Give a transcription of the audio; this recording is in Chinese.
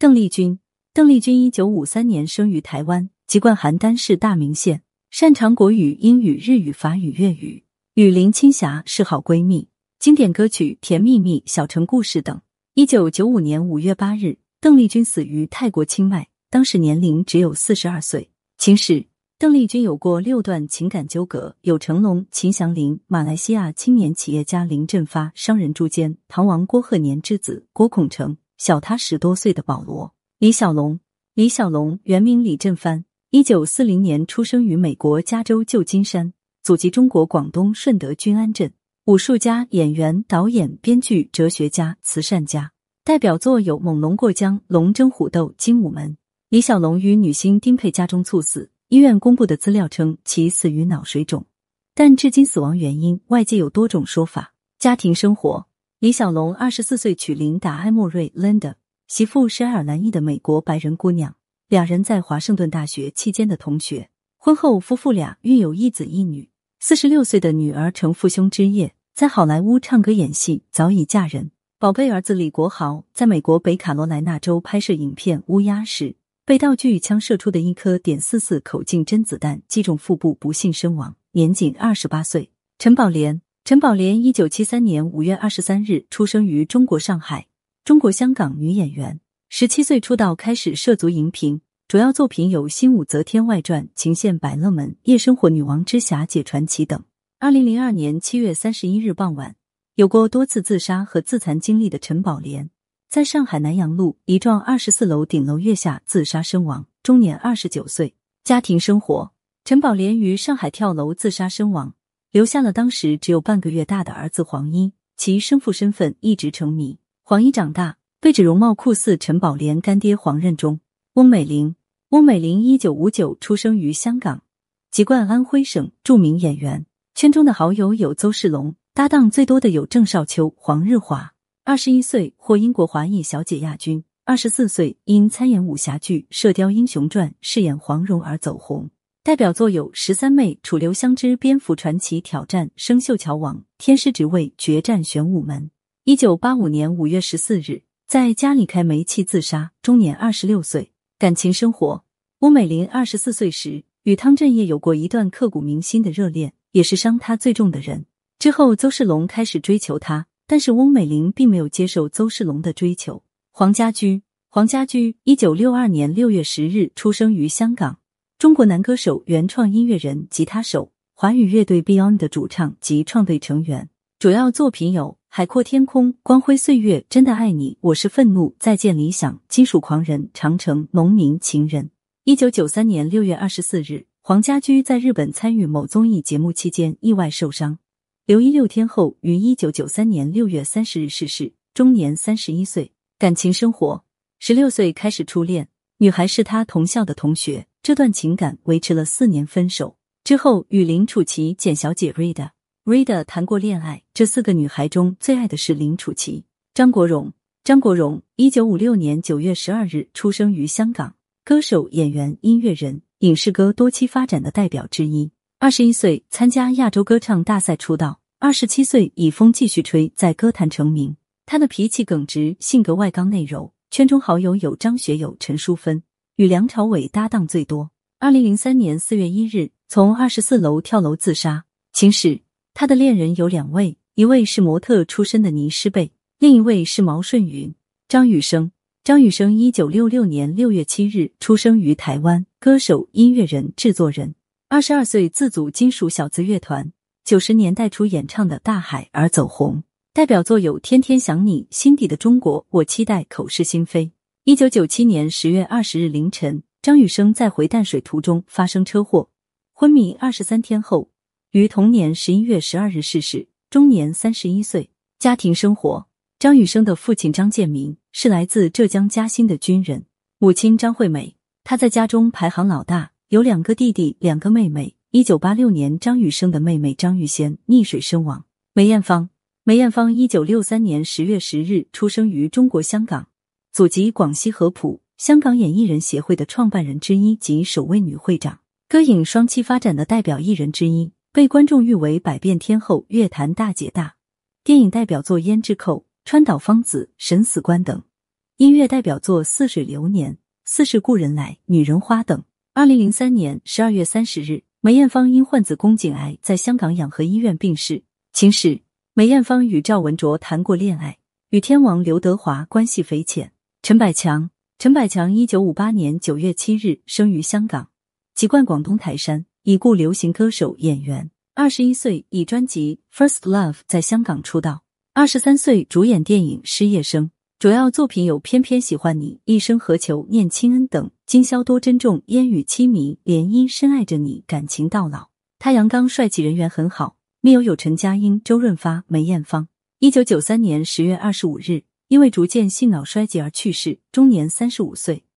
邓丽君，邓丽君一九五三年生于台湾，籍贯邯郸市大名县，擅长国语、英语、日语、法语、粤语，与林青霞是好闺蜜。经典歌曲《甜蜜蜜》《小城故事》等。一九九五年五月八日，邓丽君死于泰国清迈，当时年龄只有四十二岁。情史：邓丽君有过六段情感纠葛，有成龙、秦祥林、马来西亚青年企业家林振发、商人朱坚、唐王郭鹤年之子郭孔成。小他十多岁的保罗李小龙，李小龙原名李振藩，一九四零年出生于美国加州旧金山，祖籍中国广东顺德均安镇。武术家、演员、导演、编剧、哲学家、慈善家，代表作有《猛龙过江》《龙争虎斗》《精武门》。李小龙于女星丁佩家中猝死，医院公布的资料称其死于脑水肿，但至今死亡原因外界有多种说法。家庭生活。李小龙二十四岁娶琳达·埃莫瑞 （Linda），媳妇是爱尔兰裔的美国白人姑娘，两人在华盛顿大学期间的同学。婚后夫妇俩育有一子一女。四十六岁的女儿承父兄之业，在好莱坞唱歌演戏，早已嫁人。宝贝儿子李国豪在美国北卡罗来纳州拍摄影片《乌鸦》时，被道具枪射出的一颗点四四口径真子弹击中腹部，不幸身亡，年仅二十八岁。陈宝莲。陈宝莲一九七三年五月二十三日出生于中国上海，中国香港女演员。十七岁出道，开始涉足荧屏，主要作品有《新武则天外传》《情陷百乐门》《夜生活女王之侠姐传奇》等。二零零二年七月三十一日傍晚，有过多次自杀和自残经历的陈宝莲，在上海南阳路一幢二十四楼顶楼月下自杀身亡，终年二十九岁。家庭生活：陈宝莲于上海跳楼自杀身亡。留下了当时只有半个月大的儿子黄一，其生父身份一直成谜。黄一长大被指容貌酷似陈宝莲干爹黄任中。翁美玲，翁美玲一九五九出生于香港，籍贯安徽省，著名演员。圈中的好友有邹世龙，搭档最多的有郑少秋、黄日华。二十一岁获英国华裔小姐亚军，二十四岁因参演武侠剧《射雕英雄传》饰演黄蓉而走红。代表作有《十三妹》《楚留香之蝙蝠传奇》挑战生锈桥王天师职位决战玄武门。一九八五年五月十四日，在家里开煤气自杀，终年二十六岁。感情生活：翁美玲二十四岁时与汤镇业有过一段刻骨铭心的热恋，也是伤她最重的人。之后，邹世龙开始追求她，但是翁美玲并没有接受邹世龙的追求。黄家驹，黄家驹一九六二年六月十日出生于香港。中国男歌手、原创音乐人、吉他手，华语乐队 Beyond 的主唱及创队成员。主要作品有《海阔天空》《光辉岁月》《真的爱你》《我是愤怒》《再见理想》《金属狂人》《长城》《农民情人》。一九九三年六月二十四日，黄家驹在日本参与某综艺节目期间意外受伤，留医六天后于一九九三年六月三十日逝世，终年三十一岁。感情生活：十六岁开始初恋，女孩是他同校的同学。这段情感维持了四年，分手之后与林楚琪、简小姐 Rida Rida 谈过恋爱。这四个女孩中最爱的是林楚琪。张国荣，张国荣，一九五六年九月十二日出生于香港，歌手、演员、音乐人，影视歌多期发展的代表之一。二十一岁参加亚洲歌唱大赛出道，二十七岁以《风继续吹》在歌坛成名。他的脾气耿直，性格外刚内柔，圈中好友有张学友、陈淑芬。与梁朝伟搭档最多。二零零三年四月一日，从二十四楼跳楼自杀。情史：他的恋人有两位，一位是模特出身的倪诗贝，另一位是毛舜筠。张雨生，张雨生一九六六年六月七日出生于台湾，歌手、音乐人、制作人。二十二岁自组金属小子乐团，九十年代初演唱的《大海》而走红，代表作有《天天想你》《心底的中国》《我期待》《口是心非》。一九九七年十月二十日凌晨，张雨生在回淡水途中发生车祸，昏迷二十三天后，于同年十一月十二日逝世，终年三十一岁。家庭生活：张雨生的父亲张建民是来自浙江嘉兴的军人，母亲张惠美，他在家中排行老大，有两个弟弟，两个妹妹。一九八六年，张雨生的妹妹张玉仙溺水身亡。梅艳芳，梅艳芳一九六三年十月十日出生于中国香港。祖籍广西合浦，香港演艺人协会的创办人之一及首位女会长，歌影双栖发展的代表艺人之一，被观众誉为百变天后、乐坛大姐大。电影代表作《胭脂扣》《川岛芳子》《神死官》等。音乐代表作《似水流年》《似是故人来》《女人花》等。二零零三年十二月三十日，梅艳芳因患子宫颈癌在香港养和医院病逝。秦史：梅艳芳与赵文卓谈过恋爱，与天王刘德华关系匪浅。陈百强，陈百强一九五八年九月七日生于香港，籍贯广东台山，已故流行歌手、演员。二十一岁以专辑《First Love》在香港出道，二十三岁主演电影《失业生》，主要作品有《偏偏喜欢你》《一生何求》《念亲恩》等。今宵多珍重，烟雨凄迷，涟漪深爱着你，感情到老。他阳刚帅气，人缘很好，密友有陈嘉英、周润发、梅艳芳。一九九三年十月二十五日，因为逐渐性脑衰竭而去世，终年三十五岁。